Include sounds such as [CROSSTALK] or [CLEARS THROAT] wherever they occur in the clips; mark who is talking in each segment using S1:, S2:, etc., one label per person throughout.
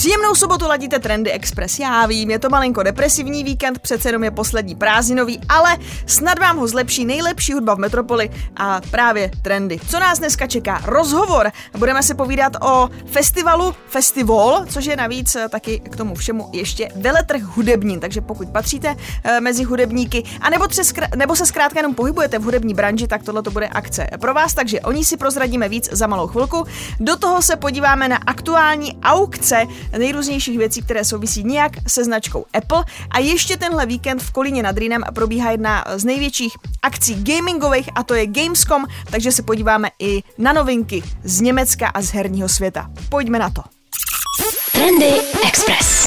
S1: Příjemnou sobotu ladíte Trendy Express. Já vím, je to malinko depresivní víkend, přece jenom je poslední prázdninový, ale snad vám ho zlepší nejlepší hudba v Metropoli a právě trendy. Co nás dneska čeká? Rozhovor. Budeme se povídat o festivalu Festival, což je navíc eh, taky k tomu všemu ještě veletrh hudební, takže pokud patříte eh, mezi hudebníky, a nebo, třes, nebo se zkrátka jenom pohybujete v hudební branži, tak tohle to bude akce pro vás, takže o ní si prozradíme víc za malou chvilku. Do toho se podíváme na aktuální aukce nejrůznějších věcí, které souvisí nějak se značkou Apple. A ještě tenhle víkend v Kolíně nad Rýnem probíhá jedna z největších akcí gamingových a to je Gamescom, takže se podíváme i na novinky z Německa a z herního světa. Pojďme na to.
S2: Trendy Express.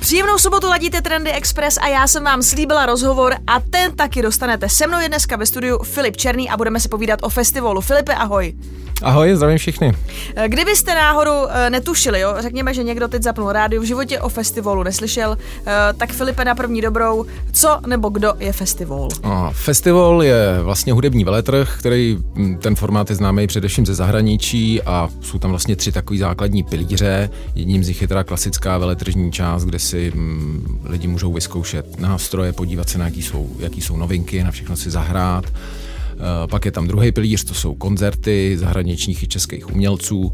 S1: Příjemnou sobotu ladíte Trendy Express a já jsem vám slíbila rozhovor a ten taky dostanete. Se mnou je dneska ve studiu Filip Černý a budeme se povídat o festivalu. Filipe, ahoj.
S3: Ahoj, zdravím všechny.
S1: Eh, kdybyste náhodou eh, netušili, jo, řekněme, že někdo teď zapnul rádio v životě o festivalu neslyšel, eh, tak Filipe na první dobrou, co nebo kdo je festival?
S3: A festival je vlastně hudební veletrh, který hm, ten formát je známý především ze zahraničí a jsou tam vlastně tři takový základní pilíře. Jedním z nich je teda klasická veletržní část, kde si hm, lidi můžou vyzkoušet nástroje, podívat se na jaký jsou, jaký jsou novinky, na všechno si zahrát. Eh, pak je tam druhý pilíř, to jsou koncerty zahraničních i českých umělců.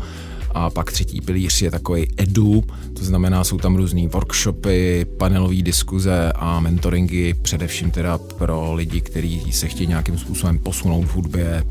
S3: A pak třetí pilíř je takový edu, to znamená, jsou tam různé workshopy, panelové diskuze a mentoringy, především teda pro lidi, kteří se chtějí nějakým způsobem posunout v hudbě,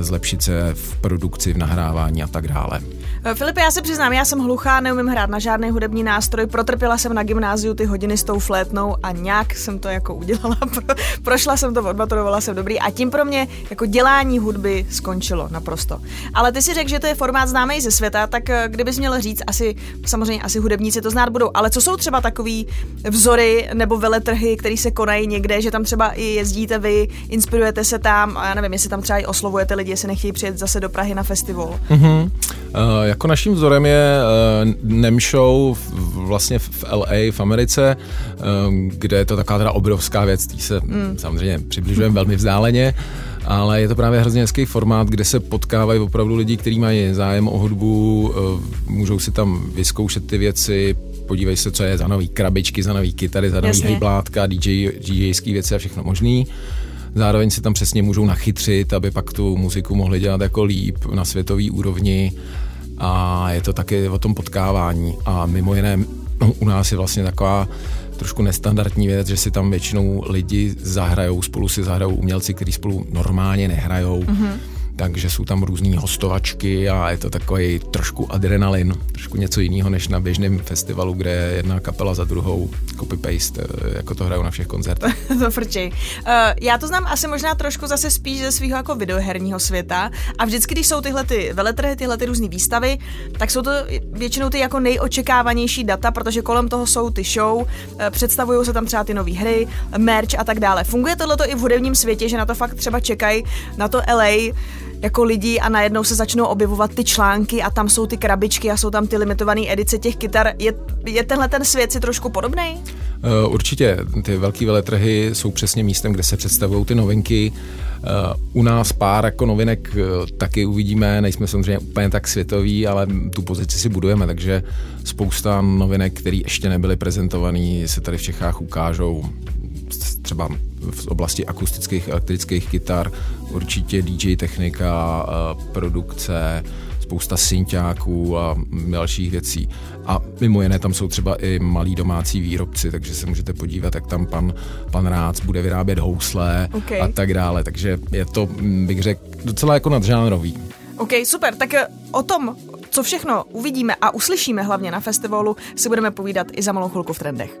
S3: zlepšit se v produkci, v nahrávání a tak dále.
S1: Eh, Filipe, já se přiznám, já jsem hluchá, neumím hrát na žádný hudební nástroj, protrpěla jsem na gymnáziu ty hodiny s tou flétnou a nějak jsem to jako udělala, [LAUGHS] pro, prošla jsem to, odmaturovala jsem dobrý a tím pro mě jako dělání hudby skončilo naprosto. Ale ty si řekl, že to je formát známý ze světa, tak eh, kdybys měl říct, asi samozřejmě asi hudebníci to znát budou, ale co jsou třeba takový vzory nebo veletrhy, které se konají někde, že tam třeba i jezdíte vy, inspirujete se tam a já nevím, jestli tam třeba i oslovujete lidi, jestli nechtějí přijet zase do Prahy na festival.
S3: Mm-hmm. Uh, jako naším vzorem je uh, NEM Show vlastně v LA v Americe, uh, kde je to taková teda obrovská věc, tý se mm. samozřejmě přibližujeme velmi vzdáleně, ale je to právě hrozně hezký formát, kde se potkávají opravdu lidi, kteří mají zájem o hudbu, můžou si tam vyzkoušet ty věci, podívej se, co je za nový krabičky, za nový kytary, za nový hejblátka, DJ, DJský věci a všechno možný zároveň si tam přesně můžou nachytřit, aby pak tu muziku mohli dělat jako líp na světový úrovni. A je to taky o tom potkávání. A mimo jiné u nás je vlastně taková trošku nestandardní věc, že si tam většinou lidi zahrajou, spolu si zahrajou umělci, kteří spolu normálně nehrajou. Mm-hmm takže jsou tam různé hostovačky a je to takový trošku adrenalin, trošku něco jiného než na běžném festivalu, kde je jedna kapela za druhou copy-paste, eh, jako to hrajou na všech koncertech. [LAUGHS]
S1: to frčej. Uh, já to znám asi možná trošku zase spíš ze svého jako videoherního světa a vždycky, když jsou tyhle ty veletrhy, tyhle ty různé výstavy, tak jsou to většinou ty jako nejočekávanější data, protože kolem toho jsou ty show, eh, představují se tam třeba ty nové hry, merch a tak dále. Funguje tohle i v hudebním světě, že na to fakt třeba čekají na to LA, jako lidí a najednou se začnou objevovat ty články a tam jsou ty krabičky a jsou tam ty limitované edice těch kytar. Je, je tenhle ten svět si trošku podobný?
S3: Uh, určitě. Ty velké veletrhy jsou přesně místem, kde se představují ty novinky. Uh, u nás pár jako novinek uh, taky uvidíme, nejsme samozřejmě úplně tak světoví, ale tu pozici si budujeme, takže spousta novinek, které ještě nebyly prezentované, se tady v Čechách ukážou třeba v oblasti akustických elektrických kytar, určitě DJ technika, eh, produkce, spousta synťáků a dalších věcí. A mimo jiné tam jsou třeba i malí domácí výrobci, takže se můžete podívat, jak tam pan, pan Rác bude vyrábět housle okay. a tak dále. Takže je to, bych řekl, docela jako nadžánrový.
S1: OK, super. Tak eh, o tom, co všechno uvidíme a uslyšíme hlavně na festivalu, si budeme povídat i za malou chvilku v trendech.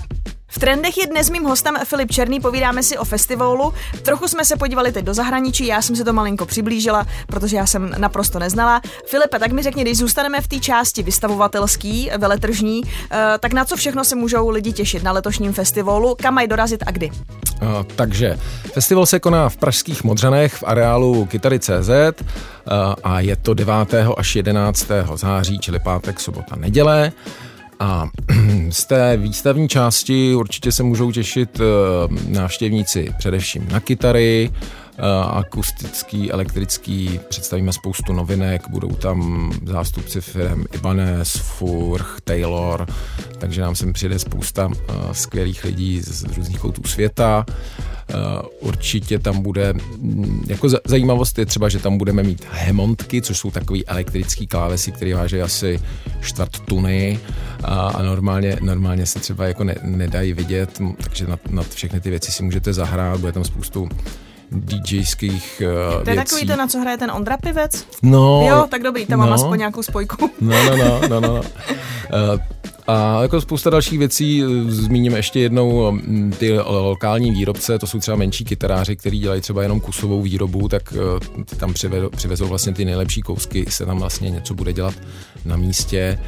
S1: V trendech je dnes mým hostem Filip Černý, povídáme si o festivalu. Trochu jsme se podívali teď do zahraničí, já jsem si to malinko přiblížila, protože já jsem naprosto neznala. Filipe, tak mi řekni, když zůstaneme v té části vystavovatelský, veletržní, eh, tak na co všechno se můžou lidi těšit na letošním festivalu, kam mají dorazit a kdy?
S3: Uh, takže festival se koná v Pražských Modřanech v areálu Kytary.cz uh, a je to 9. až 11. září, čili pátek, sobota, neděle A [CLEARS THROAT] z té výstavní části určitě se můžou těšit eh, návštěvníci především na kytary, akustický, elektrický, představíme spoustu novinek, budou tam zástupci firm Ibanez, Furch, Taylor, takže nám sem přijde spousta eh, skvělých lidí z různých koutů světa. Určitě tam bude, mm, jako zajímavost je třeba, že tam budeme mít hemontky, což jsou takový elektrický klávesy, které váží asi čtvrt tuny a, a normálně, normálně se třeba jako ne, nedají vidět, takže nad, nad všechny ty věci si můžete zahrát, bude tam spoustu DJských uh,
S1: To je
S3: věcí.
S1: takový to, na co hraje ten Ondra Pivec?
S3: No,
S1: Jo, tak dobrý, tam mám
S3: no.
S1: aspoň nějakou spojku.
S3: No, no, no, no, no. Uh, a jako spousta dalších věcí, eh, zmíním ještě jednou mm, ty lokální výrobce, to jsou třeba menší kytaráři, kteří dělají třeba jenom kusovou výrobu, tak eh, tam přivezou, přivezou vlastně ty nejlepší kousky, se tam vlastně něco bude dělat na místě.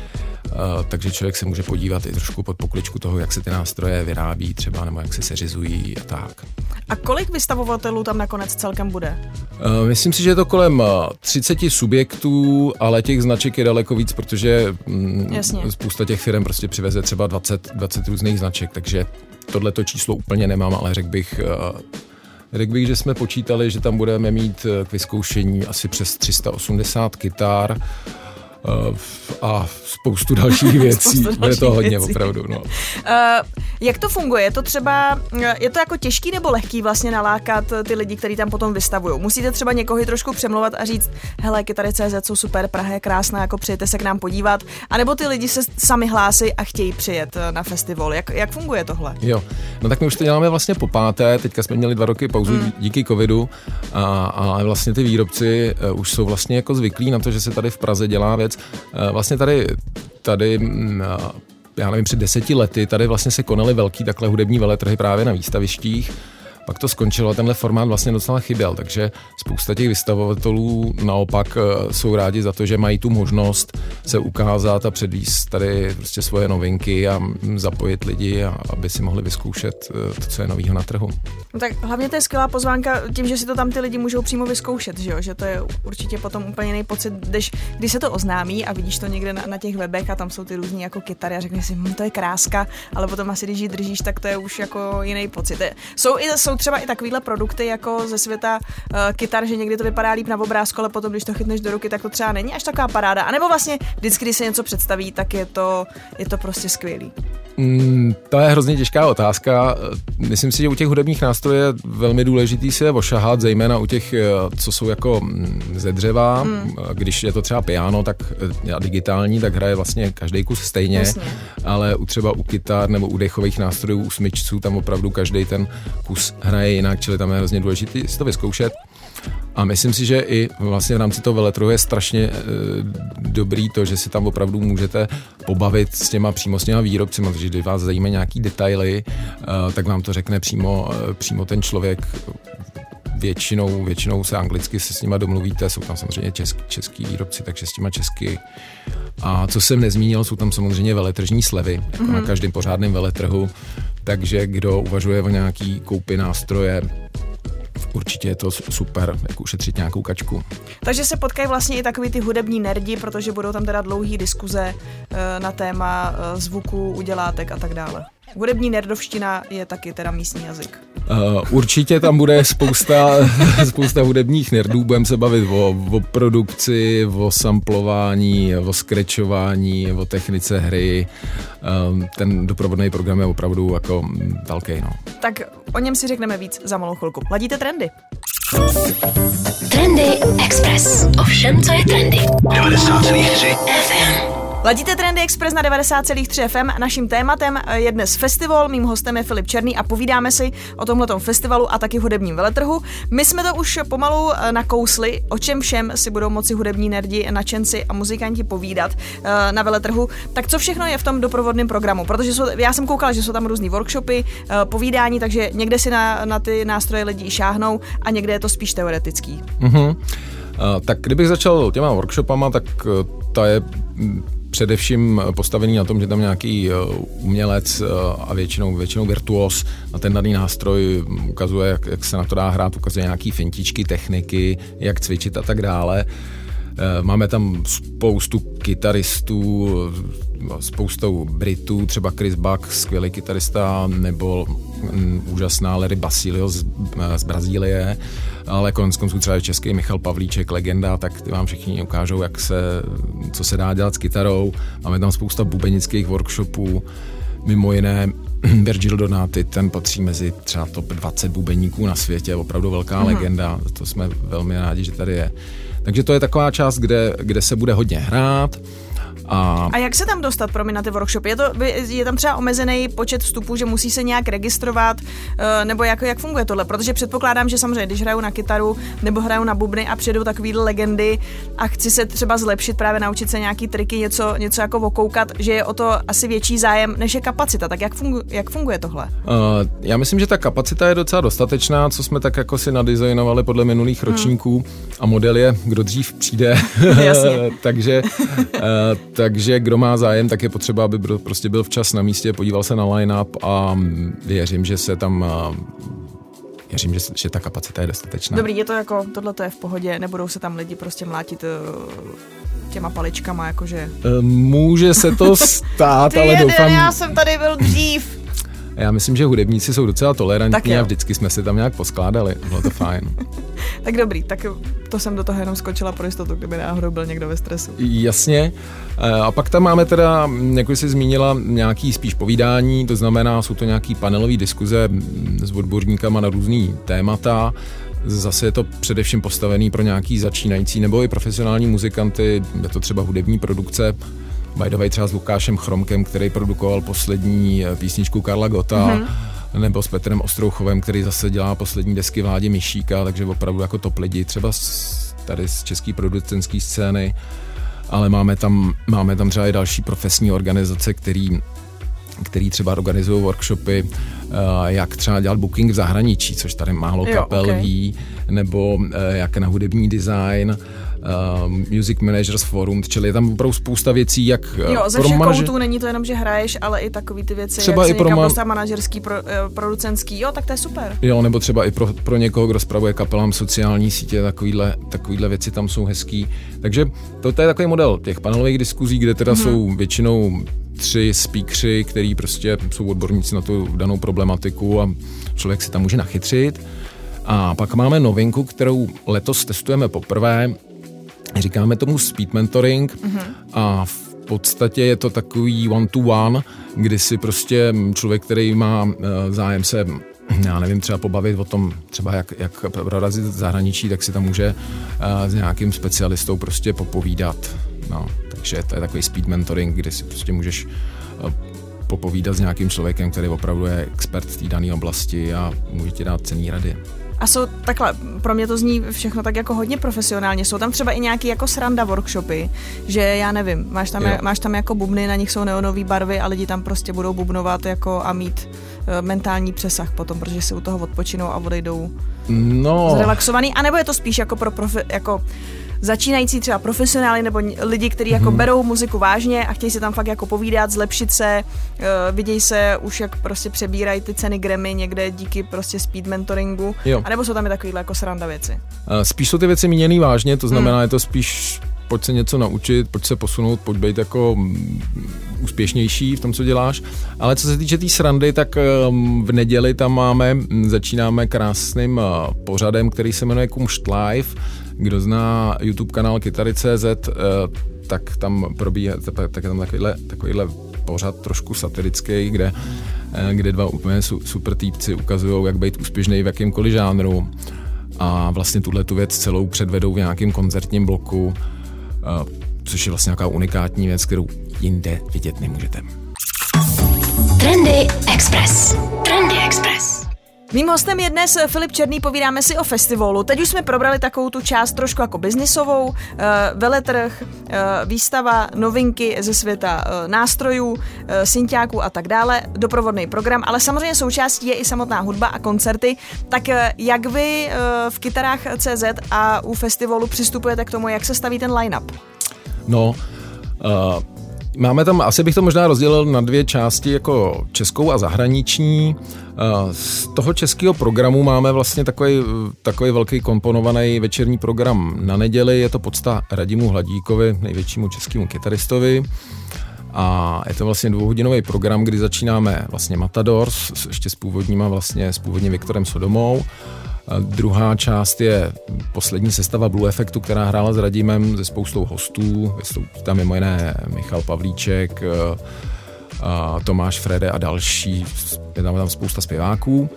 S3: Uh, takže člověk se může podívat i trošku pod pokličku toho, jak se ty nástroje vyrábí třeba, nebo jak se seřizují a tak.
S1: A kolik vystavovatelů tam nakonec celkem bude?
S3: Uh, myslím si, že je to kolem uh, 30 subjektů, ale těch značek je daleko víc, protože mm,
S1: Jasně.
S3: spousta těch firm prostě přiveze třeba 20, 20 různých značek, takže tohleto číslo úplně nemám, ale řekl bych, řekl bych, že jsme počítali, že tam budeme mít k vyzkoušení asi přes 380 kytar, a spoustu dalších [LAUGHS] věcí. Bude
S1: dalších
S3: to hodně
S1: věcí.
S3: opravdu. No.
S1: Uh, jak to funguje? Je to třeba, eh, je to jako těžký nebo lehký vlastně nalákat eh, ty lidi, kteří tam potom vystavují? Musíte třeba někoho i trošku přemluvat a říct, hele, kytary CZ jsou super, Praha je krásná, jako přijďte se k nám podívat. A nebo ty lidi se sami hlásí a chtějí přijet eh, na festival. Jak, jak funguje tohle?
S3: Jo, no tak my už to děláme vlastně po páté, teďka jsme měli dva roky pauzu mm. díky covidu, a, ale vlastně ty výrobci už jsou vlastně jako zvyklí na to, že se tady v Praze dělá věc. Uh, vlastně tady, tady mm, uh, já nevím, před deseti lety tady vlastně se konaly velký takhle hudební veletrhy právě na výstavištích. Pak to skončilo a tenhle formát vlastně docela chyběl, takže spousta těch vystavovatelů naopak eh, jsou rádi za to, že mají tu možnost se ukázat a předvíst tady prostě svoje novinky a zapojit lidi, a aby si mohli vyzkoušet eh, to, co je novýho na trhu.
S1: No tak hlavně to je skvělá pozvánka tím, že si to tam ty lidi můžou přímo vyzkoušet, že jo? Že to je určitě potom úplně jiný pocit, když, když se to oznámí a vidíš to někde na, na těch webech a tam jsou ty různý jako kytary a řekneš si, hm, to je kráska, ale potom asi když ji držíš, tak to je už jako jiný pocit. Jsou, i, jsou třeba i takovýhle produkty jako ze světa uh, kytar, že někdy to vypadá líp na obrázku, ale potom, když to chytneš do ruky, tak to třeba není až taková paráda. A nebo vlastně vždycky, když se něco představí, tak je to, je to prostě skvělý.
S3: Mm, to je hrozně těžká otázka. Myslím si, že u těch hudebních nástrojů je velmi důležitý se ošahat, zejména u těch, eh, co jsou jako mm, ze dřeva. Hmm. Když je to třeba piano tak, eh, a digitální, tak hraje vlastně každý kus stejně.
S1: Jasně.
S3: Ale u třeba u kytar nebo u dechových nástrojů, u smyčců, tam opravdu každý ten kus hraje jinak, čili tam je hrozně důležité si to vyzkoušet. A myslím si, že i vlastně v rámci toho veletrhu je strašně e, dobrý to, že si tam opravdu můžete pobavit s těma přímo s těma výrobci, protože když vás zajímají nějaký detaily, e, tak vám to řekne přímo, e, přímo ten člověk většinou, většinou se anglicky se s nima domluvíte, jsou tam samozřejmě česk, český výrobci, takže s těma česky. A co jsem nezmínil, jsou tam samozřejmě veletržní slevy, jako mm-hmm. na každém pořádném veletrhu, takže kdo uvažuje o nějaký koupi nástroje, určitě je to super, jak ušetřit nějakou kačku.
S1: Takže se potkají vlastně i takový ty hudební nerdi, protože budou tam teda dlouhý diskuze eh, na téma eh, zvuku, udělátek a tak dále. Hudební nerdovština je taky teda místní jazyk.
S3: Uh, určitě tam bude spousta, [LAUGHS] spousta hudebních nerdů, budeme se bavit o, o produkci, o samplování, o skrečování, o technice hry. Um, ten doprovodný program je opravdu jako mm, velký. No.
S1: Tak o něm si řekneme víc za malou chvilku. Ladíte trendy?
S2: Trendy Express. Ovšem, co je trendy?
S4: 90,3
S2: FM.
S1: Ladíte Trendy Express na 90,3 FM. Naším tématem je dnes festival, mým hostem je Filip Černý a povídáme si o tomhletom festivalu a taky hudebním veletrhu. My jsme to už pomalu eh, nakousli, o čem všem si budou moci hudební nerdi, nadšenci a muzikanti povídat eh, na veletrhu. Tak co všechno je v tom doprovodném programu? Protože jsou, já jsem koukala, že jsou tam různý workshopy, eh, povídání, takže někde si na, na ty nástroje lidi šáhnou a někde je to spíš teoretický.
S3: Uh, tak kdybych začal těma workshopama, tak ta je mm, především postavený na tom, že tam nějaký uh, umělec uh, a většinou, většinou virtuos na ten daný nástroj mm, ukazuje, jak, jak se na to dá hrát, ukazuje nějaký fintičky, techniky, jak cvičit a tak dále. Máme tam spoustu kytaristů, spoustou Britů, třeba Chris Buck, skvělý kytarista, nebo mm, úžasná Larry Basilio z, z Brazílie, ale konec konců třeba český Michal Pavlíček, legenda, tak ty vám všichni ukážou, jak se, co se dá dělat s kytarou. Máme tam spousta bubenických workshopů, mimo jiné [CLEARS THROAT] Virgil Donati, ten patří mezi třeba top 20 bubeníků na světě, opravdu velká mm. legenda, to jsme velmi rádi, že tady je. Takže to je taková část, kde, kde se bude hodně hrát.
S1: A... a jak se tam dostat, promiň, na ty workshopy? Je, to, je tam třeba omezený počet vstupů, že musí se nějak registrovat, eh, nebo jak, jak funguje tohle? Protože předpokládám, že samozřejmě, když hraju na kytaru nebo hraju na bubny a přijedou takovýhle legendy a chci se třeba zlepšit, právě naučit se nějaký triky, něco, něco jako okoukat, že je o to asi větší zájem, než je kapacita. Tak jak, fungu, jak funguje tohle? Uh,
S3: já myslím, že ta kapacita je docela dostatečná, co jsme tak jako si nadizajnovali podle minulých hmm. ročníků a model je, kdo dřív přijde. [LAUGHS] [LAUGHS] Takže uh, takže kdo má zájem, tak je potřeba, aby prostě byl včas na místě, podíval se na line-up a věřím, že se tam věřím, že, že ta kapacita je dostatečná.
S1: Dobrý, je to jako, tohle to je v pohodě, nebudou se tam lidi prostě mlátit uh, těma paličkama, jakože...
S3: Eh, může se to stát, ale
S1: jeden,
S3: doufám...
S1: já jsem tady byl dřív.
S3: Já myslím, že hudebníci jsou docela tolerantní a vždycky jsme se tam nějak poskládali. Bylo to fajn. [LAUGHS]
S1: tak dobrý, tak to jsem do toho jenom skočila pro jistotu, kdyby náhodou byl někdo ve stresu.
S3: Jasně. A pak tam máme teda, jak jsi zmínila, nějaký spíš povídání, to znamená, jsou to nějaký panelové diskuze s odborníkama na různý témata. Zase je to především postavený pro nějaký začínající nebo i profesionální muzikanty, je to třeba hudební produkce, by the way třeba s Lukášem Chromkem, který produkoval poslední eh, písničku Karla Gota, mm-hmm. nebo s Petrem Ostrouchovem, který zase dělá poslední desky Vládě Myšíka, takže opravdu jako top lidi, třeba z, tady z české producentské scény, ale máme tam, máme tam třeba i další profesní organizace, který který třeba organizují workshopy, eh, jak třeba dělat booking v zahraničí, což tady málo jo, kapel okay. ví, nebo eh, jak na hudební design, uh, Music Managers Forum, čili je tam opravdu spousta věcí, jak
S1: Jo, ze všech manaže... koutů není to jenom, že hraješ, ale i takový ty věci, třeba jak i pro man... manažerský, pro, uh, producentský, jo, tak to je super.
S3: Jo, nebo třeba i pro, pro někoho, kdo spravuje kapelám sociální sítě, takovýhle, takovýhle věci tam jsou hezký. Takže to, to je takový model těch panelových diskuzí, kde teda mm-hmm. jsou většinou tři speakři, který prostě jsou odborníci na tu danou problematiku a člověk si tam může nachytřit. A pak máme novinku, kterou letos testujeme poprvé, Říkáme tomu speed mentoring mm-hmm. a v podstatě je to takový one-to-one, kdy si prostě člověk, který má eh, zájem se já nevím, třeba pobavit o tom, třeba jak, jak prorazit zahraničí, tak si tam může uh, s nějakým specialistou prostě popovídat. No, takže to je takový speed mentoring, kdy si prostě můžeš uh, popovídat s nějakým člověkem, který opravdu je expert v té dané oblasti a může ti dát cený rady.
S1: A jsou takhle, pro mě to zní všechno tak jako hodně profesionálně. Jsou tam třeba i nějaký jako sranda workshopy, že já nevím, máš tam, máš tam jako bubny, na nich jsou neonové barvy a lidi tam prostě budou bubnovat jako a mít uh, mentální přesah potom, protože si u toho odpočinou a odejdou no. zrelaxovaný. A nebo je to spíš jako pro profi, jako začínající třeba profesionály nebo lidi, kteří jako hmm. berou muziku vážně a chtějí se tam fakt jako povídat, zlepšit se, uh, vidějí se už jak prostě přebírají ty ceny Grammy někde díky prostě speed mentoringu, jo. a nebo jsou tam i takovýhle jako sranda věci?
S3: Uh, spíš jsou ty věci míněný vážně, to znamená, hmm. je to spíš pojď se něco naučit, pojď se posunout, pojď být jako mm, úspěšnější v tom, co děláš. Ale co se týče té tý srandy, tak v neděli tam máme, začínáme krásným pořadem, který se jmenuje Kumšt Live. Kdo zná YouTube kanál Kytary.cz, eh, tak tam probíhá, tak je tam takovýhle, takovýhle pořad trošku satirický, kde, eh, kde dva úplně super týpci ukazují, jak být úspěšný v jakýmkoliv žánru a vlastně tuhle tu věc celou předvedou v nějakém koncertním bloku, eh, což je vlastně nějaká unikátní věc, kterou jinde vidět nemůžete.
S2: Trendy Express. Trendy Express.
S1: Mým hostem je dnes Filip Černý, povídáme si o festivalu. Teď už jsme probrali takovou tu část trošku jako biznisovou, uh, veletrh, uh, výstava, novinky ze světa nástrojů, synťáků a tak dále, doprovodný program, ale samozřejmě součástí je i samotná hudba a koncerty. Tak jak vy v kytarách CZ a u festivalu přistupujete k tomu, jak se staví ten line-up?
S3: No, uh Máme tam, asi bych to možná rozdělil na dvě části, jako českou a zahraniční. Z toho českého programu máme vlastně takový, takový velký komponovaný večerní program na neděli. Je to podsta Radimu Hladíkovi, největšímu českému kytaristovi. A je to vlastně dvouhodinový program, kdy začínáme vlastně Matadors, ještě s původníma vlastně, s původním Viktorem Sodomou. Druhá část je poslední sestava Blue Effectu, která hrála s Radimem se spoustou hostů. Tam mimo jiné Michal Pavlíček, a Tomáš Frede a další. Je tam, tam spousta zpěváků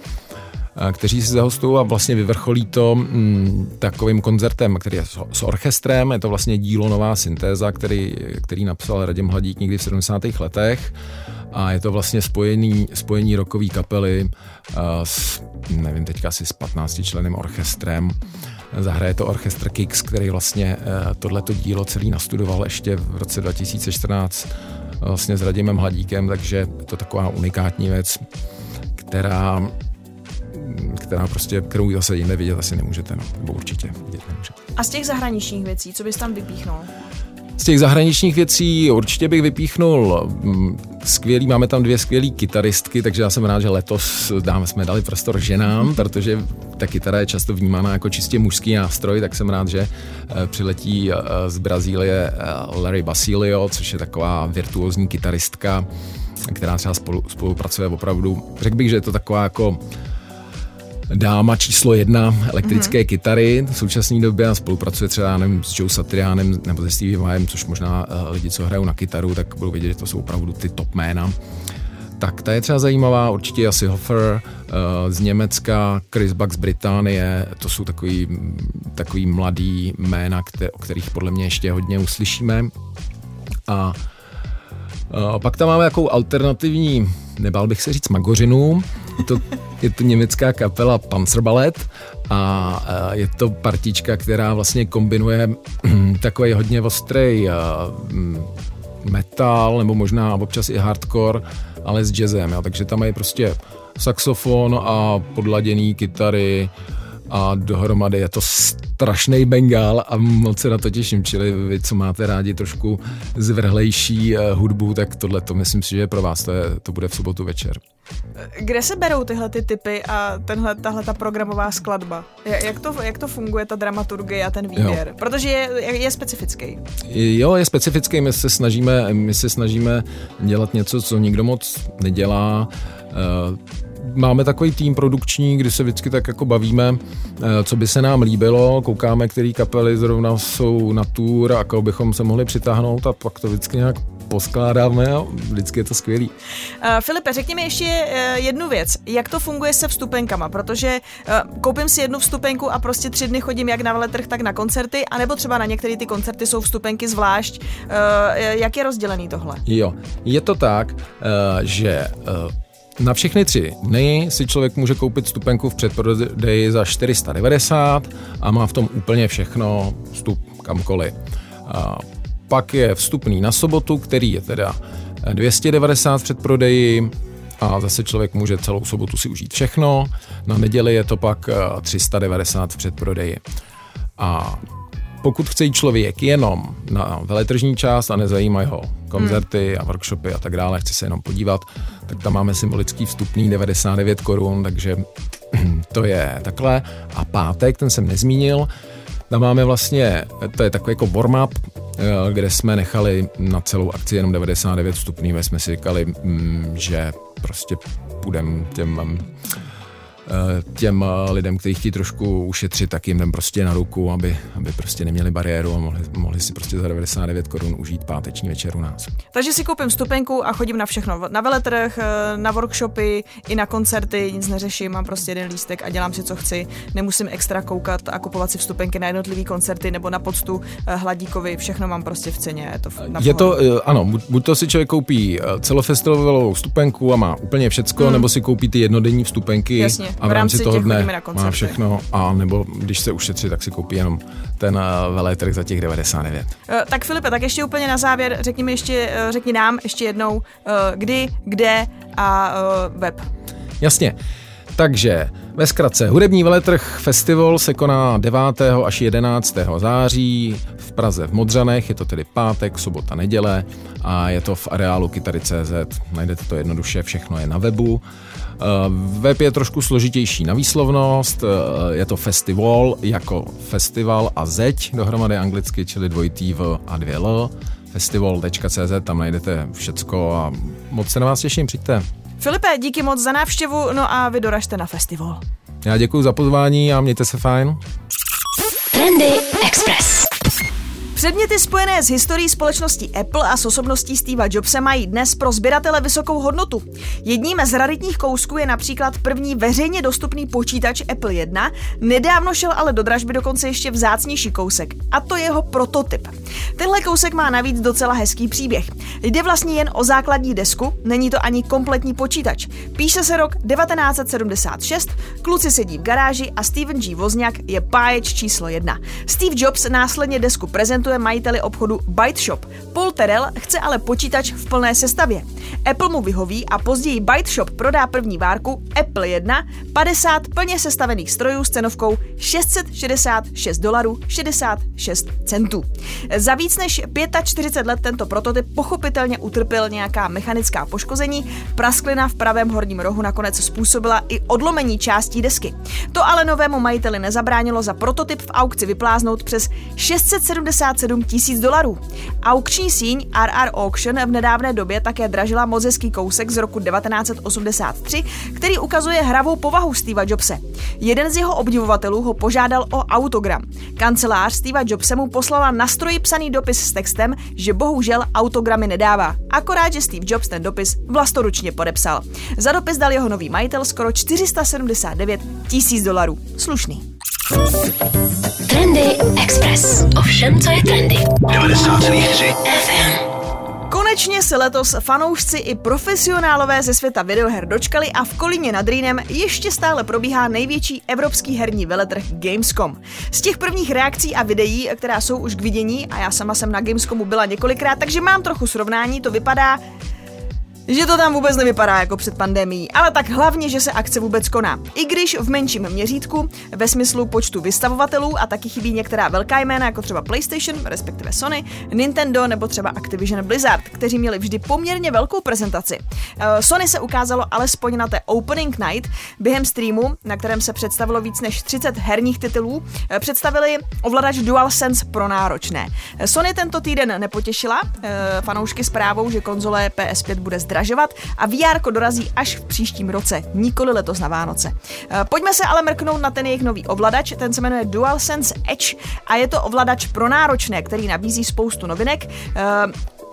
S3: kteří si zahostují a vlastně vyvrcholí to mm, takovým koncertem, který je s orchestrem, je to vlastně dílo Nová syntéza, který, který napsal Radim Hladík někdy v 70. letech a je to vlastně spojený, spojení rokový kapely uh, s, nevím, teďka asi s 15 členem orchestrem. Zahraje to orchestr Kix, který vlastně uh, tohleto dílo celý nastudoval ještě v roce 2014 vlastně s Radimem Hladíkem, takže je to taková unikátní věc, která která prostě, kterou zase jinde vidět asi nemůžete, no, nebo určitě vidět nemůžete.
S1: A z těch zahraničních věcí, co bys tam vypíchnul?
S3: Z těch zahraničních věcí určitě bych vypíchnul mm, skvělý, máme tam dvě skvělé kytaristky, takže já jsem rád, že letos dáme, jsme dali prostor ženám, protože ta kytara je často vnímána jako čistě mužský nástroj, tak jsem rád, že eh, přiletí eh, z Brazílie eh, Larry Basilio, což je taková virtuózní kytaristka, která třeba spolu, spolupracuje opravdu, řekl bych, že je to taková jako dáma číslo jedna elektrické mm-hmm. kytary v současné době a spolupracuje třeba nevím, s Joe Satrianem nebo se Stevie Vajem, což možná uh, lidi, co hrajou na kytaru, tak budou vědět, že to jsou opravdu ty top jména. Tak ta je třeba zajímavá, určitě asi Hofer uh, z Německa, Chris Buck z Británie, to jsou takový, takový mladý jména, které, o kterých podle mě ještě hodně uslyšíme. A uh, pak tam máme jakou alternativní, nebál bych se říct magořinu, to, je to německá kapela Panzerballet a je to partička, která vlastně kombinuje [CLEARS THROAT] takový hodně ostrý mm, metal, nebo možná občas i hardcore, ale s jazzem, jo. takže tam je prostě saxofon a podladěný kytary, a dohromady je to strašný bengál a moc se na to těším, čili vy, co máte rádi trošku zvrhlejší eh, hudbu, tak tohle to myslím si, že je pro vás, to, je, to bude v sobotu večer.
S1: Kde se berou tyhle ty typy a tenhle, tahle ta programová skladba? Jak to, jak to funguje, ta dramaturgie a ten výběr? Jo. Protože je, je, je specifický.
S3: Jo, je specifický, my se snažíme, my se snažíme dělat něco, co nikdo moc nedělá. Máme takový tým produkční, kdy se vždycky tak jako bavíme, eh, co by se nám líbilo, koukáme, který kapely zrovna jsou na tour a koho bychom se mohli přitáhnout a pak to vždycky nějak poskládáme a vždycky je to skvělý.
S1: Uh, Filipe, řekni mi ještě uh, jednu věc. Jak to funguje se vstupenkama? Protože uh, koupím si jednu vstupenku a prostě tři dny chodím jak na veletrh, tak na koncerty, anebo třeba na některé ty koncerty jsou vstupenky zvlášť. Uh, jak je rozdělený tohle?
S3: Jo, je to tak, uh, že uh, na všechny tři dny si člověk může koupit stupenku v předprodeji za 490 a má v tom úplně všechno, vstup kamkoliv. A pak je vstupný na sobotu, který je teda 290 v předprodeji a zase člověk může celou sobotu si užít všechno. Na neděli je to pak 390 v předprodeji. A pokud chce jít člověk jenom na veletržní část a nezajímají ho koncerty hmm. a workshopy a tak dále, chce se jenom podívat, tak tam máme symbolický vstupný 99 korun, takže [CLEARS THROAT] to je takhle. A pátek, ten jsem nezmínil, tam máme vlastně, to je takový jako warm-up, eh, kde jsme nechali na celou akci jenom 99 vstupný, jsme si říkali, mm, že prostě půjdeme těm těm eh, lidem, kteří chtějí trošku ušetřit, tak jim jdem prostě na ruku, aby, aby prostě neměli bariéru a mohli, mohli si prostě za 99 korun užít páteční večer u nás.
S1: Takže si koupím stupenku a chodím na všechno. Na veletrh, eh, na workshopy, i na koncerty, nic neřeším, mám prostě jeden lístek a dělám si, co chci. Nemusím extra koukat a kupovat si vstupenky na jednotlivé koncerty nebo na poctu Hladíkovi, všechno mám prostě v ceně. Je to,
S3: je to ano, buď to si člověk koupí celofestivalovou vstupenku a má úplně všecko, hmm. nebo si koupí ty jednodenní vstupenky
S1: Jasně
S3: a v rámci, toho dne má všechno a nebo když se ušetří, tak si koupí jenom ten uh, veletrh za těch 99. Uh,
S1: tak Filipe, tak ještě úplně na závěr, řekni mi ještě, uh, řekni nám ještě jednou, kdy, kde a web.
S3: Jasně. Takže Ve zkratce, hudební veletrh festival se koná 9. až 11. září v Praze v Modřanech, je to tedy pátek, sobota, neděle a je to v areálu Kytary.cz. Najdete to jednoduše, všechno je na webu. Eh, web je trošku složitější na výslovnost, eh, je to festival jako festival a zeď dohromady anglicky, čili dvojitý V a dvě L. Festival.cz, tam najdete všecko a moc se na vás těším, přijďte.
S1: Filipe, díky moc za návštěvu, no a vy doražte na festival.
S3: Já děkuji za pozvání a mějte se fajn.
S2: Trendy Express.
S1: Předměty spojené s historií společnosti Apple a s osobností Steva Jobse mají dnes pro sběratele vysokou hodnotu. Jedním z raritních kousků je například první veřejně dostupný počítač Apple 1, nedávno šel ale do dražby dokonce ještě vzácnější kousek, a to jeho prototyp. Tenhle kousek má navíc docela hezký příběh. Jde vlastně jen o základní desku, není to ani kompletní počítač. Píše se rok 1976, kluci sedí v garáži a Steven G. Wozniak je páječ číslo jedna. Steve Jobs následně desku prezentuje majiteli obchodu Byte Shop. Paul Terrell chce ale počítač v plné sestavě. Apple mu vyhoví a později Byte Shop prodá první várku Apple 1 50 plně sestavených strojů s cenovkou 666 dolarů 66 centů. Za víc než 45 let tento prototyp pochopitelně utrpěl nějaká mechanická poškození, prasklina v pravém horním rohu nakonec způsobila i odlomení částí desky. To ale novému majiteli nezabránilo za prototyp v aukci vypláznout přes 677 tisíc dolarů. Aukční síň RR Auction v nedávné době také dražila mozeský kousek z roku 1983, který ukazuje hravou povahu Steva Jobse. Jeden z jeho obdivovatelů ho požádal o autogram. Kancelář Steva Jobse mu poslala na stroji psaný dopis s textem, že bohužel autogramy nedává. Akorát, že Steve Jobs ten dopis vlastoručně podepsal. Za dopis dal jeho nový majitel skoro 479 tisíc dolarů. Slušný.
S2: Trendy Express. Ovšem, co je trendy.
S4: 90,3
S2: FM.
S1: Konečně se letos fanoušci i profesionálové ze světa videoher dočkali a v Kolíně nad Rýnem ještě stále probíhá největší evropský herní veletrh Gamescom. Z těch prvních reakcí a videí, která jsou už k vidění, a já sama jsem na Gamescomu byla několikrát, takže mám trochu srovnání, to vypadá, že to tam vůbec nevypadá jako před pandemí, ale tak hlavně, že se akce vůbec koná. I když v menším měřítku, ve smyslu počtu vystavovatelů a taky chybí některá velká jména, jako třeba PlayStation, respektive Sony, Nintendo nebo třeba Activision Blizzard, kteří měli vždy poměrně velkou prezentaci. Eh, Sony se ukázalo alespoň na té Opening Night během streamu, na kterém se představilo víc než 30 herních titulů, eh, představili ovladač DualSense pro náročné. Eh, Sony tento týden nepotěšila fanoušky zprávou, že konzole PS5 bude zdražit zdražovat a VR dorazí až v příštím roce, nikoli letos na Vánoce. Eh, pojďme se ale mrknout na ten jejich nový ovladač, ten se jmenuje DualSense Edge a je to ovladač pro náročné, který nabízí spoustu novinek.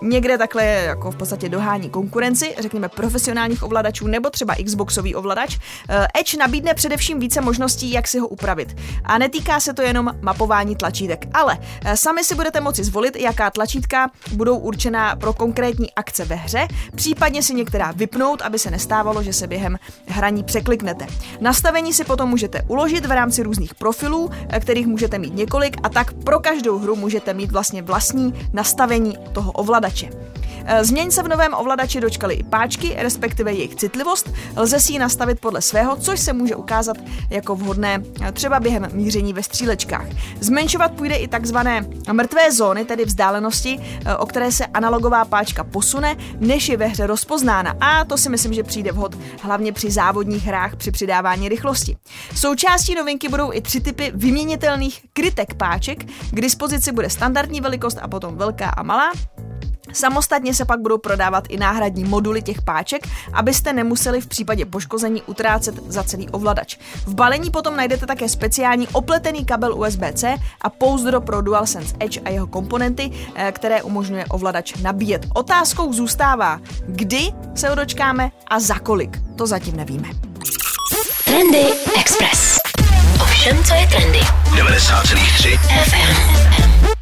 S1: Někde takhle jako v podstatě dohání konkurenci, řekněme profesionálních ovladačů nebo třeba Xboxový ovladač. Eh, Edge nabídne především více možností, jak si ho upravit. A netýká se to jenom mapování tlačítek, ale eh, sami si budete moci zvolit, jaká tlačítka budou určená pro konkrétní akce ve hře, případně si některá vypnout, aby se nestávalo, že se během hraní překliknete. Nastavení si potom můžete uložit v rámci různých profilů, eh, kterých můžete mít několik a tak pro každou hru můžete mít vlastně vlastní nastavení toho ovladače ovladače. Eh, změň se v novém ovladači dočkaly i páčky, respektive jejich citlivost. Lze si ji nastavit podle svého, což se může ukázat jako vhodné eh, třeba během míření ve střílečkách. Zmenšovat půjde i takzvané mrtvé zóny, tedy vzdálenosti, eh, o které se analogová páčka posune, než je ve hře rozpoznána. A to si myslím, že přijde vhod hlavně při závodních hrách při přidávání rychlosti. Součástí novinky budou i tři typy vyměnitelných krytek páček. K dispozici bude standardní velikost a potom velká a malá. Samostatně se pak budou prodávat i náhradní moduly těch páček, abyste nemuseli v případě poškození utrácet za celý ovladač. V balení potom najdete také speciální opletený kabel USB-C a pouzdro pro DualSense Edge a jeho komponenty, eh, které umožňuje ovladač nabíjet. Otázkou zůstává, kdy se ho dočkáme a za kolik. To zatím nevíme.
S2: Trendy Express. Ovšem, co je trendy.
S4: 90,3
S2: FM.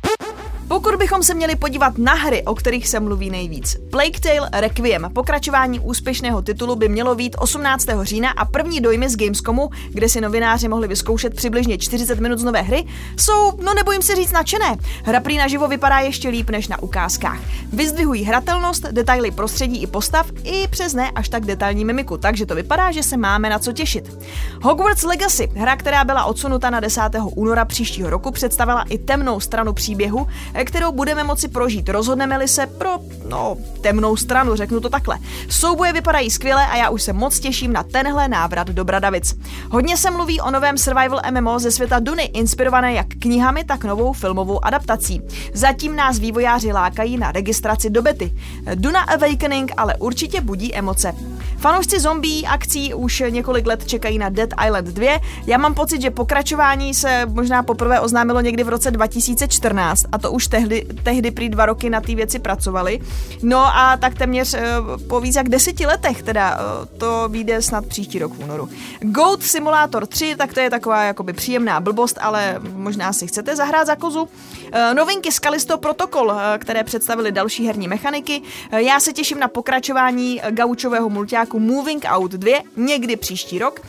S1: Pokud bychom se měli podívat na hry, o kterých se mluví nejvíc. Plague Tale Requiem, pokračování úspěšného titulu by mělo být 18. října a první dojmy z Gamescomu, kde si novináři mohli vyzkoušet přibližně 40 minut z nové hry, jsou, no nebojím se říct, nadšené. Hra prý naživo vypadá ještě líp než na ukázkách. Vyzdvihují hratelnost, detaily prostředí i postav, i přes ne až tak detailní mimiku, takže to vypadá, že se máme na co těšit. Hogwarts Legacy, hra, která byla odsunuta na 10. února příštího roku, představila i temnou stranu příběhu, kterou budeme moci prožít. Rozhodneme-li se pro, no, temnou stranu, řeknu to takhle. Souboje vypadají skvěle a já už se moc těším na tenhle návrat do Bradavic. Hodně se mluví o novém survival MMO ze světa Duny, inspirované jak knihami, tak novou filmovou adaptací. Zatím nás vývojáři lákají na registraci do bety. Duna Awakening ale určitě budí emoce. Fanoušci zombie akcí už několik let čekají na Dead Island 2. Já mám pocit, že pokračování se možná poprvé oznámilo někdy v roce 2014 a to už tehdy, tehdy prý dva roky na té věci pracovali. No a tak téměř eh, po víc jak deseti letech teda eh, to vyjde snad příští rok v únoru. Goat Simulator 3, tak to je taková jakoby příjemná blbost, ale možná si chcete zahrát za kozu. Eh, novinky z Kalisto Protocol, které představili další herní mechaniky. Já se těším na pokračování gaučového multiáku Moving Out 2 někdy příští rok.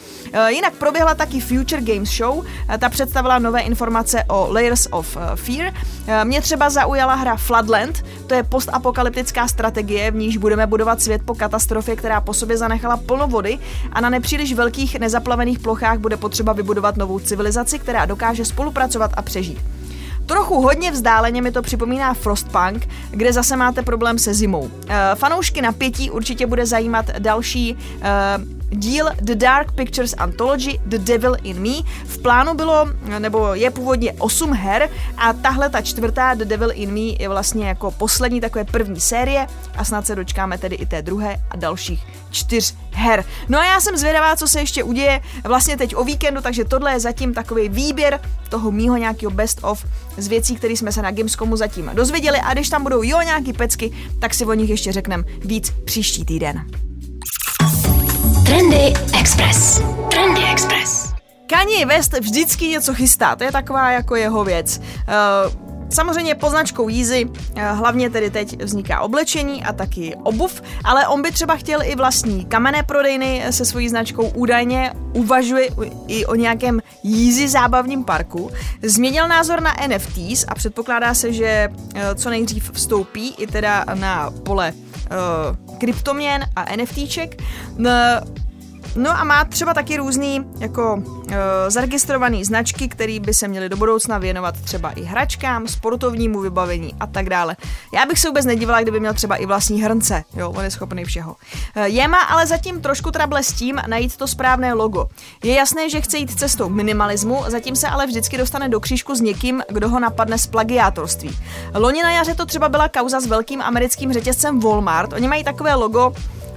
S1: Jinak proběhla taky Future Games Show, ta představila nové informace o Layers of Fear. Mě třeba zaujala hra Floodland, to je postapokalyptická strategie, v níž budeme budovat svět po katastrofě, která po sobě zanechala plno vody a na nepříliš velkých nezaplavených plochách bude potřeba vybudovat novou civilizaci, která dokáže spolupracovat a přežít. Trochu hodně vzdáleně mi to připomíná Frostpunk, kde zase máte problém se zimou. E, fanoušky napětí určitě bude zajímat další e, díl The Dark Pictures Anthology The Devil in Me. V plánu bylo, nebo je původně 8 her a tahle ta čtvrtá The Devil in Me je vlastně jako poslední takové první série a snad se dočkáme tedy i té druhé a dalších čtyř her. No a já jsem zvědavá, co se ještě uděje vlastně teď o víkendu, takže tohle je zatím takový výběr toho mýho nějakého best of z věcí, které jsme se na Gamescomu zatím dozvěděli a když tam budou jo nějaký pecky, tak si o nich ještě řekneme víc příští týden.
S2: Trendy Express. Trendy Express.
S1: Kanye West vždycky něco chystá, to je taková jako jeho věc. Uh, Samozřejmě poznačkou Yeezy eh, hlavně tedy teď vzniká oblečení a taky obuv, ale on by třeba chtěl i vlastní kamenné prodejny se svojí značkou údajně uvažuje i o nějakém Yeezy zábavním parku. Změnil názor na NFTs a předpokládá se, že eh, co nejdřív vstoupí i teda na pole kryptoměn a NFTček. No a má třeba taky různý jako uh, zaregistrovaný značky, které by se měly do budoucna věnovat třeba i hračkám, sportovnímu vybavení a tak dále. Já bych se vůbec nedívala, kdyby měl třeba i vlastní hrnce, jo, on je schopný všeho. Uh, je má ale zatím trošku trable s tím najít to správné logo. Je jasné, že chce jít cestou minimalismu, zatím se ale vždycky dostane do křížku s někým, kdo ho napadne z plagiátorství. Loni na jaře to třeba byla kauza s velkým americkým řetězcem Walmart. Oni mají takové logo,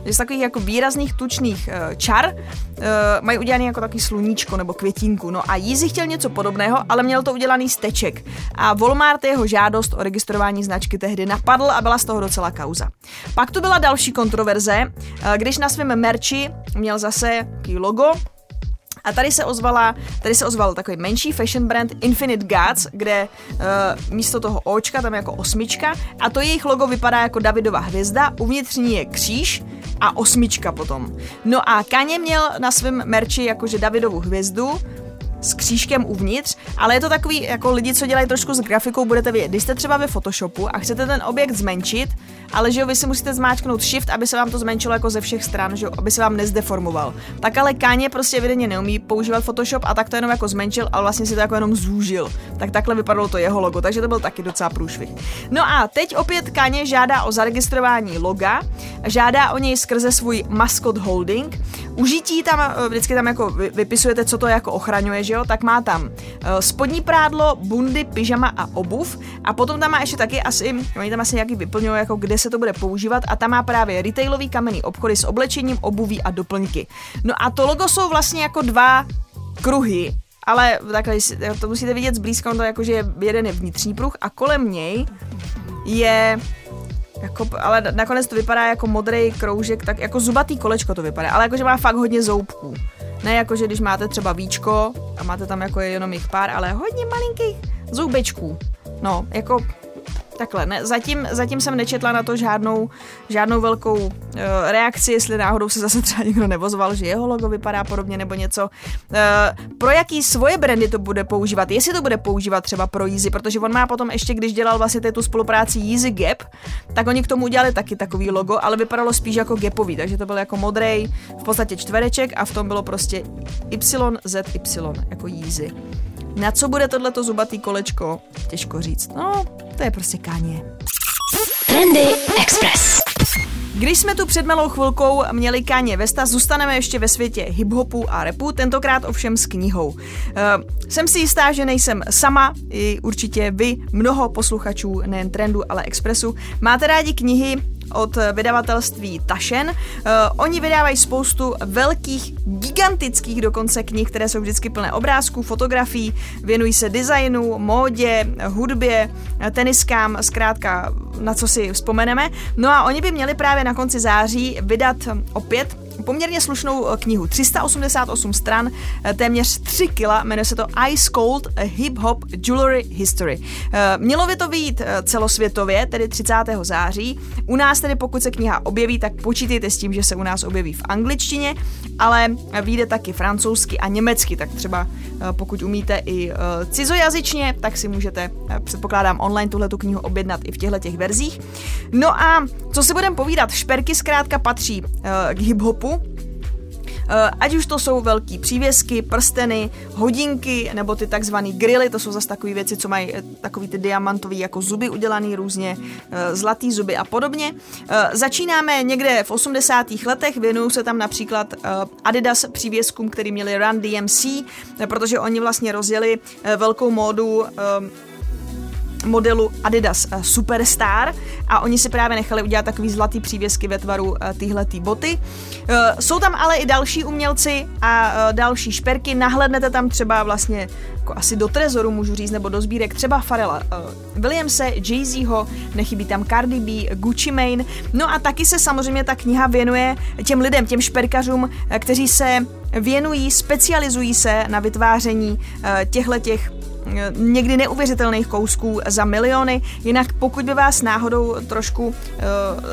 S1: že z takových jako výrazných tučných uh, čar uh, mají udělaný jako takový sluníčko nebo květinku. No a Yeezy chtěl něco podobného, ale měl to udělaný z teček. A Walmart jeho žádost o registrování značky tehdy napadl a byla z toho docela kauza. Pak tu byla další kontroverze, uh, když na svém merči měl zase logo, a tady se ozvala, tady se ozval takový menší fashion brand Infinite Gods, kde uh, místo toho Očka tam je jako osmička a to jejich logo vypadá jako Davidova hvězda, uvnitř ní je kříž a osmička potom. No a Kaně měl na svém merči jakože Davidovu hvězdu, s křížkem uvnitř, ale je to takový, jako lidi, co dělají trošku s grafikou, budete vědět. Když jste třeba ve Photoshopu a chcete ten objekt zmenšit, ale že jo, vy si musíte zmáčknout shift, aby se vám to zmenšilo jako ze všech stran, že jo, aby se vám nezdeformoval. Tak ale Káně prostě evidentně neumí používat Photoshop a tak to jenom jako zmenšil, ale vlastně si to jako jenom zúžil. Tak takhle vypadalo to jeho logo, takže to byl taky docela průšvih. No a teď opět Káně žádá o zaregistrování loga, žádá o něj skrze svůj mascot holding. Užití tam, vždycky tam jako vypisujete, co to jako ochraňuje, že jo, tak má tam eh, spodní prádlo, bundy, pyžama a obuv. A potom tam má ještě taky asi, oni tam asi nějaký vyplňují, jako kde se to bude používat. A tam má právě retailový kamenný obchody s oblečením, obuví a doplňky. No a to logo jsou vlastně jako dva kruhy, ale takhle to musíte vidět zblízka, on to jako, že jeden je vnitřní pruh a kolem něj je jako, ale nakonec to vypadá jako modrý kroužek, tak jako zubatý kolečko to vypadá, ale jakože má fakt hodně zoubků. Ne jako, že když máte třeba víčko a máte tam jako jenom jich pár, ale hodně malinkých zoubečků. No, jako takhle, ne, zatím, zatím jsem nečetla na to žádnou, žádnou velkou uh, reakci, jestli náhodou se zase třeba někdo nevozval, že jeho logo vypadá podobně nebo něco. Uh, pro jaký svoje brandy to bude používat, jestli to bude používat třeba pro Yeezy, protože on má potom ještě, když dělal vlastně tu spolupráci Yeezy Gap, tak oni k tomu udělali taky takový logo, ale vypadalo spíš jako Gapový, takže to byl jako modrý, v podstatě čtvereček a v tom bylo prostě YZY, jako Yeezy. Na co bude tohleto zubatý kolečko? Těžko říct. No, to je prostě káně.
S2: Trendy Express.
S1: Když jsme tu před malou chvilkou měli Káně Vesta, zůstaneme ještě ve světě hiphopu a repu, tentokrát ovšem s knihou. Uh, jsem si jistá, že nejsem sama, i určitě vy, mnoho posluchačů nejen Trendu, ale Expressu, máte rádi knihy od vydavatelství Tašen. Uh, oni vydávají spoustu velkých, gigantických dokonce knih, které jsou vždycky plné obrázků, fotografií, věnují se designu, módě, hudbě, teniskám, zkrátka na co si vzpomeneme. No a oni by měli právě na konci září vydat opět poměrně slušnou eh, knihu, 388 stran, eh, téměř 3 kila, jmenuje se to Ice Cold Hip Hop Jewelry History. Eh, mělo by to být celosvětově, tedy 30. září. U nás tedy pokud se kniha objeví, tak počítejte s tím, že se u nás objeví v angličtině, ale vyjde taky francouzsky a německy, tak třeba pokud umíte i cizojazyčně, tak si můžete, předpokládám, online tuhle tu knihu objednat i v těchto těch verzích. No a co si budeme povídat, šperky zkrátka patří k Eh, ať už to jsou velký přívěsky, prsteny, hodinky nebo ty takzvané grily, to jsou zase takové věci, co mají eh, takový ty diamantový jako zuby udělaný různě, eh, zlatý zuby a podobně. Začínáme někde v 80. letech, věnují se tam například Adidas přívěskům, který měli Run DMC, protože oni vlastně rozjeli velkou módu modelu Adidas eh, Superstar. A oni si právě nechali udělat takový zlatý přívěsky ve tvaru eh, tyhletý boty. Eh, jsou tam ale i další umělci a další šperky, nahlednete tam třeba vlastně jako asi do trezoru můžu říct, nebo do sbírek. Třeba Farela Williamse, Jay-Zho, nechybí tam Cardi B, Gucci Mane, no a taky se samozřejmě ta kniha věnuje těm lidem, těm šperkařům, kteří se věnují, specializují se na vytváření těchto těch někdy neuvěřitelných kousků za miliony. Jinak pokud by vás náhodou trošku, uh,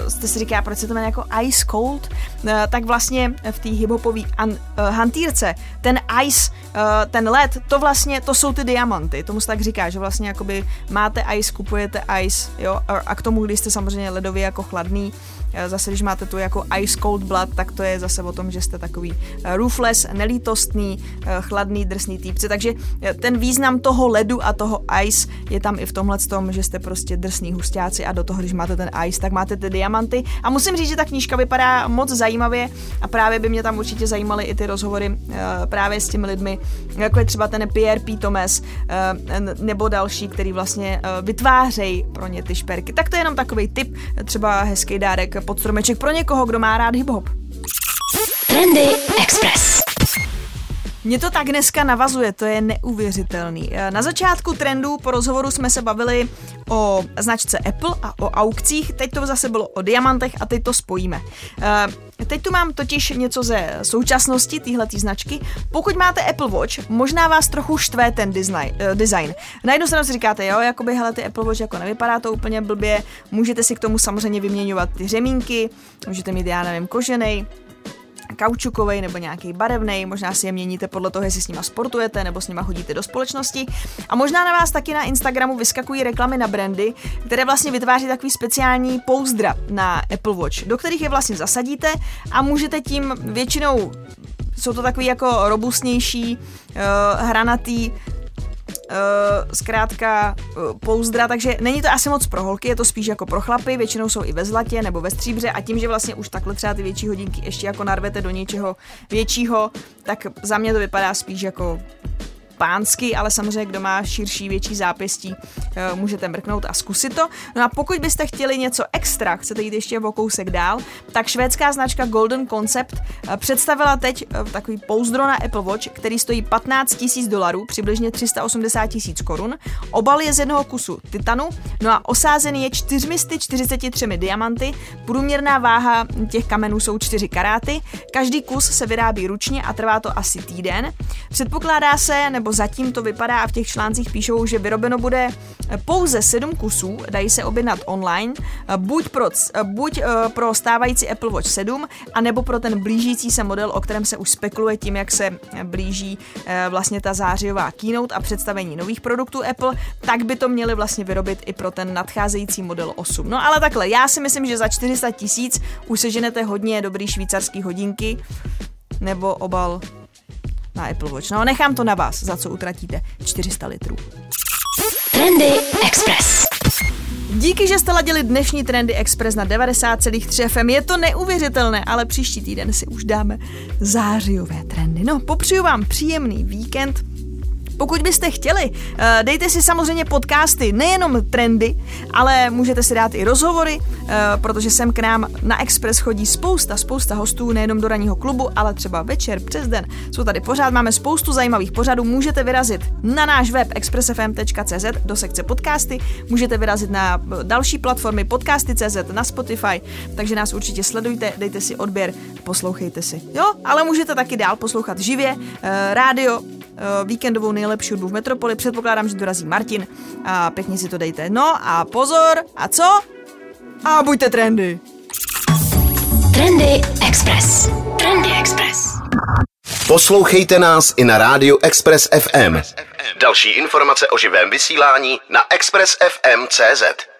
S1: jste si říká, proč se to jmenuje jako Ice Cold, uh, tak vlastně v té hiphopové hantýrce ten ice, ten led, to vlastně, to jsou ty diamanty. Tomu se tak říká, že vlastně jakoby máte ice, kupujete ice, jo, a k tomu, když jste samozřejmě ledově jako chladný, Eh, zase, když máte tu jako ice cold blood, tak to je zase o tom, že jste takový eh, roofless, nelítostný, eh, chladný, drsný týpci. Takže ten význam toho ledu a toho ice je tam i v tomhle tom, že jste prostě drsný hustáci a do toho, když máte ten ice, tak máte ty diamanty. A musím říct, že ta knížka vypadá moc zajímavě a právě by mě tam určitě zajímaly i ty rozhovory právě s těmi lidmi, jako je třeba ten Pierre P. Thomas nebo další, který vlastně vytvářejí pro ně ty šperky. Tak to je jenom takový tip, třeba hezký dárek pod stromeček pro někoho, kdo má rád hip-hop.
S2: Trendy Express.
S1: Mě to tak dneska navazuje, to je neuvěřitelný. Na začátku trendu po rozhovoru jsme se bavili o značce Apple a o aukcích, teď to zase bylo o diamantech a teď to spojíme. Eh, teď tu mám totiž něco ze současnosti téhle značky. Pokud máte Apple Watch, možná vás trochu štve ten design. Eh, design. Na jednu stranu si říkáte, jo, jakoby hele, ty Apple Watch jako nevypadá to úplně blbě, můžete si k tomu samozřejmě vyměňovat ty řemínky, můžete mít, já nevím, kožený, kaučukový nebo nějaký barevný, možná si je měníte podle toho, jestli s nima sportujete nebo s nima chodíte do společnosti. A možná na vás taky na Instagramu vyskakují reklamy na brandy, které vlastně vytváří takový speciální pouzdra na Apple Watch, do kterých je vlastně zasadíte a můžete tím většinou jsou to takový jako robustnější, uh, hranatý zkrátka uh, pouzdra, takže není to asi moc pro holky, je to spíš jako pro chlapy, většinou jsou i ve zlatě nebo ve stříbře a tím, že vlastně už takhle třeba ty větší hodinky ještě jako narvete do něčeho většího, tak za mě to vypadá spíš jako pánsky, ale samozřejmě kdo má širší, větší zápěstí, eh, můžete mrknout a zkusit to. No a pokud byste chtěli něco extra, chcete jít ještě o kousek dál, tak švédská značka Golden Concept eh, představila teď eh, takový pouzdro na Apple Watch, který stojí 15 tisíc dolarů, přibližně 380 tisíc korun. Obal je z jednoho kusu titanu, no a osázený je 443 diamanty, průměrná váha těch kamenů jsou 4 karáty, každý kus se vyrábí ručně a trvá to asi týden. Předpokládá se, nebo zatím to vypadá a v těch článcích píšou, že vyrobeno bude pouze 7 kusů, dají se objednat online, buď pro, buď pro stávající Apple Watch 7, anebo pro ten blížící se model, o kterém se už spekuluje tím, jak se blíží vlastně ta zářijová keynote a představení nových produktů Apple, tak by to měli vlastně vyrobit i pro ten nadcházející model 8. No ale takhle, já si myslím, že za 400 tisíc už seženete hodně dobrý švýcarský hodinky nebo obal na Apple Watch. No nechám to na vás, za co utratíte 400 litrů.
S2: Trendy Express.
S1: Díky, že jste ladili dnešní Trendy Express na 90,3 FM. Je to neuvěřitelné, ale příští týden si už dáme zářijové trendy. No, popřeju vám příjemný víkend pokud byste chtěli, eh, dejte si samozřejmě podcasty, nejenom trendy, ale můžete si dát i rozhovory, eh, protože sem k nám na Express chodí spousta, spousta hostů, nejenom do ranního klubu, ale třeba večer, přes den. Jsou tady pořád, máme spoustu zajímavých pořadů, můžete vyrazit na náš web expressfm.cz do sekce podcasty, můžete vyrazit na další platformy podcasty.cz, na Spotify, takže nás určitě sledujte, dejte si odběr, poslouchejte si. Jo, ale můžete taky dál poslouchat živě, eh, rádio, víkendovou nejlepší hudbu v Metropoli. Předpokládám, že dorazí Martin a pěkně si to dejte. No a pozor, a co? A buďte trendy.
S2: Trendy Express. Trendy Express.
S4: Poslouchejte nás i na rádiu Express FM. Další informace o živém vysílání na expressfm.cz.